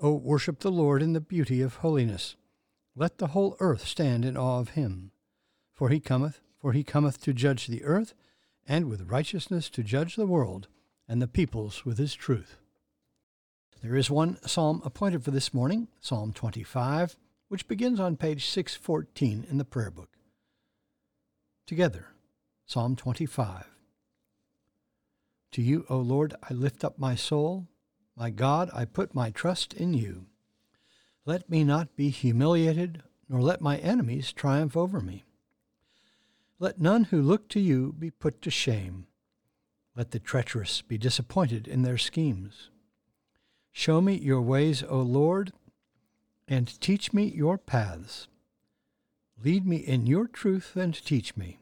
O worship the Lord in the beauty of holiness. Let the whole earth stand in awe of him. For he cometh, for he cometh to judge the earth, and with righteousness to judge the world, and the peoples with his truth. There is one psalm appointed for this morning, Psalm 25, which begins on page 614 in the prayer book. Together, Psalm 25. To you, O Lord, I lift up my soul. My God, I put my trust in you. Let me not be humiliated, nor let my enemies triumph over me. Let none who look to you be put to shame. Let the treacherous be disappointed in their schemes. Show me your ways, O Lord, and teach me your paths. Lead me in your truth and teach me.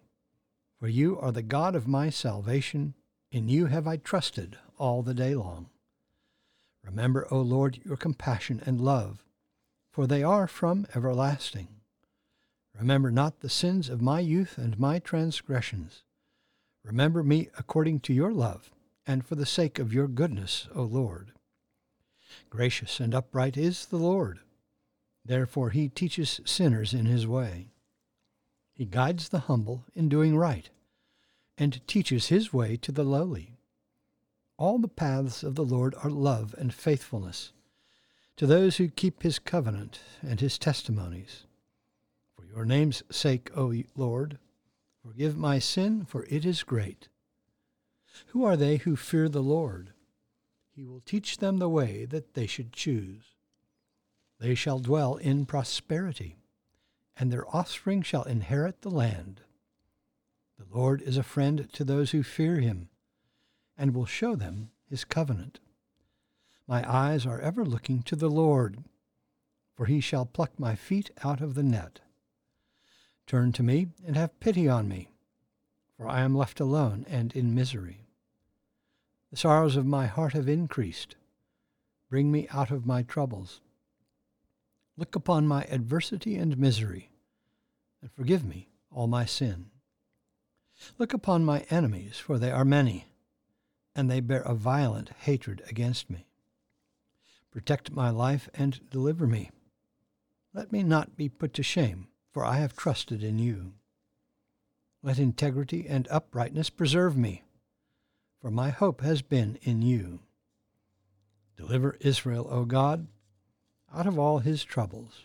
For you are the God of my salvation. In you have I trusted all the day long. Remember, O Lord, your compassion and love, for they are from everlasting. Remember not the sins of my youth and my transgressions. Remember me according to your love, and for the sake of your goodness, O Lord. Gracious and upright is the Lord. Therefore he teaches sinners in his way. He guides the humble in doing right, and teaches his way to the lowly. All the paths of the Lord are love and faithfulness to those who keep his covenant and his testimonies. For your name's sake, O Lord, forgive my sin, for it is great. Who are they who fear the Lord? He will teach them the way that they should choose. They shall dwell in prosperity, and their offspring shall inherit the land. The Lord is a friend to those who fear him and will show them his covenant. My eyes are ever looking to the Lord, for he shall pluck my feet out of the net. Turn to me and have pity on me, for I am left alone and in misery. The sorrows of my heart have increased. Bring me out of my troubles. Look upon my adversity and misery, and forgive me all my sin. Look upon my enemies, for they are many and they bear a violent hatred against me. Protect my life and deliver me. Let me not be put to shame, for I have trusted in you. Let integrity and uprightness preserve me, for my hope has been in you. Deliver Israel, O God, out of all his troubles.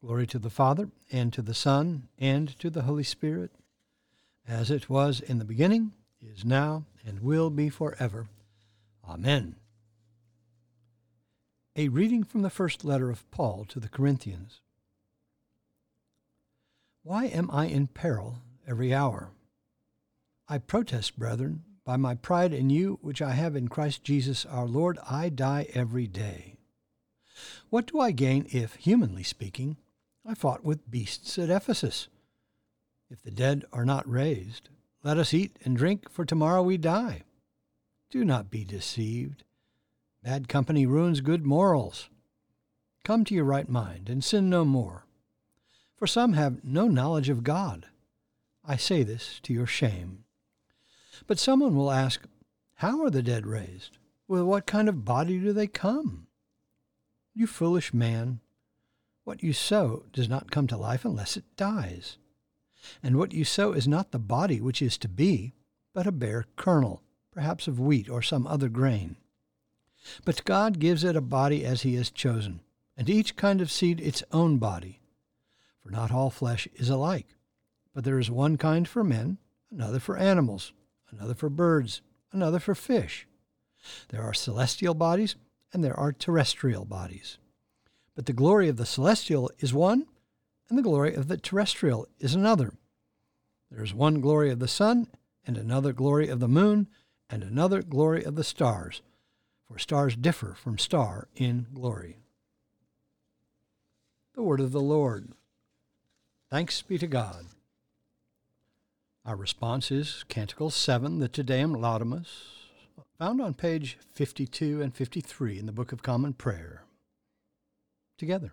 Glory to the Father, and to the Son, and to the Holy Spirit, as it was in the beginning, is now, and will be forever. Amen. A reading from the first letter of Paul to the Corinthians. Why am I in peril every hour? I protest, brethren, by my pride in you, which I have in Christ Jesus our Lord, I die every day. What do I gain if, humanly speaking, I fought with beasts at Ephesus? If the dead are not raised, let us eat and drink, for tomorrow we die. Do not be deceived. Bad company ruins good morals. Come to your right mind and sin no more. For some have no knowledge of God. I say this to your shame. But someone will ask, How are the dead raised? With what kind of body do they come? You foolish man, what you sow does not come to life unless it dies. And what you sow is not the body which is to be, but a bare kernel, perhaps of wheat or some other grain. But God gives it a body as he has chosen, and each kind of seed its own body. For not all flesh is alike, but there is one kind for men, another for animals, another for birds, another for fish. There are celestial bodies, and there are terrestrial bodies. But the glory of the celestial is one, and the glory of the terrestrial is another. There is one glory of the sun, and another glory of the moon, and another glory of the stars, for stars differ from star in glory. The word of the Lord. Thanks be to God. Our response is Canticle 7, the Te Deum Laudamus, found on page 52 and 53 in the Book of Common Prayer. Together.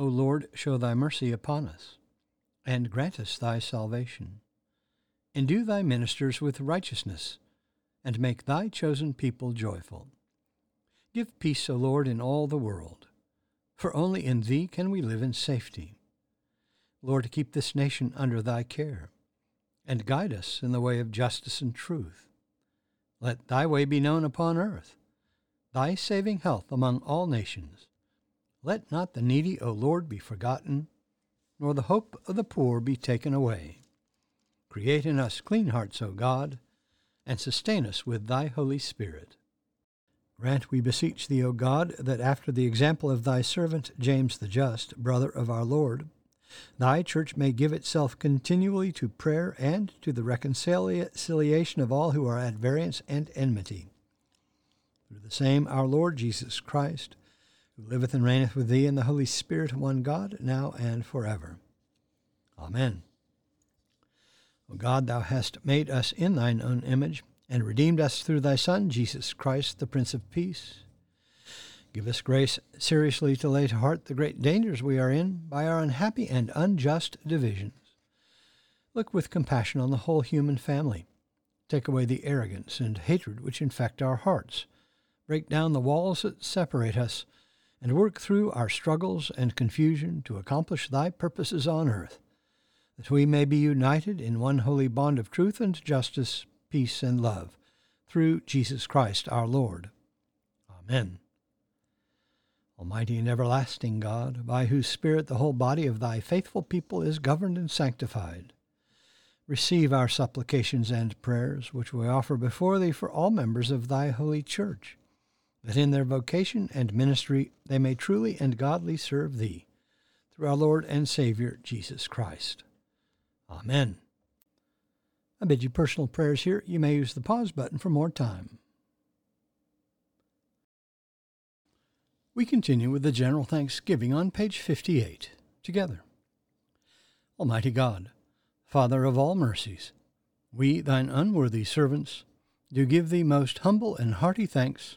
O Lord, show thy mercy upon us, and grant us thy salvation. Endue thy ministers with righteousness, and make thy chosen people joyful. Give peace, O Lord, in all the world, for only in thee can we live in safety. Lord, keep this nation under thy care, and guide us in the way of justice and truth. Let thy way be known upon earth, thy saving health among all nations. Let not the needy, O Lord, be forgotten, nor the hope of the poor be taken away. Create in us clean hearts, O God, and sustain us with thy Holy Spirit. Grant, we beseech thee, O God, that after the example of thy servant James the Just, brother of our Lord, Thy church may give itself continually to prayer and to the reconciliation of all who are at variance and enmity. Through the same our Lord Jesus Christ, who liveth and reigneth with thee in the Holy Spirit, one God, now and forever. Amen. O God, thou hast made us in thine own image, and redeemed us through thy Son, Jesus Christ, the Prince of Peace. Give us grace seriously to lay to heart the great dangers we are in by our unhappy and unjust divisions. Look with compassion on the whole human family. Take away the arrogance and hatred which infect our hearts. Break down the walls that separate us, and work through our struggles and confusion to accomplish thy purposes on earth that we may be united in one holy bond of truth and justice, peace and love, through Jesus Christ our Lord. Amen. Almighty and everlasting God, by whose Spirit the whole body of thy faithful people is governed and sanctified, receive our supplications and prayers, which we offer before thee for all members of thy holy church, that in their vocation and ministry they may truly and godly serve thee, through our Lord and Savior Jesus Christ. Amen. I bid you personal prayers here. You may use the pause button for more time. We continue with the general thanksgiving on page 58, together. Almighty God, Father of all mercies, we, thine unworthy servants, do give thee most humble and hearty thanks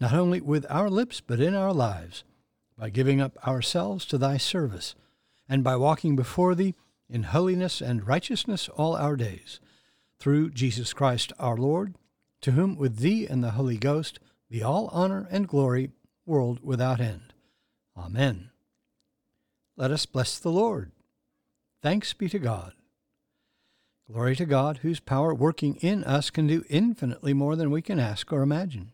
not only with our lips but in our lives, by giving up ourselves to thy service, and by walking before thee in holiness and righteousness all our days, through Jesus Christ our Lord, to whom with thee and the Holy Ghost be all honor and glory, world without end. Amen. Let us bless the Lord. Thanks be to God. Glory to God, whose power working in us can do infinitely more than we can ask or imagine.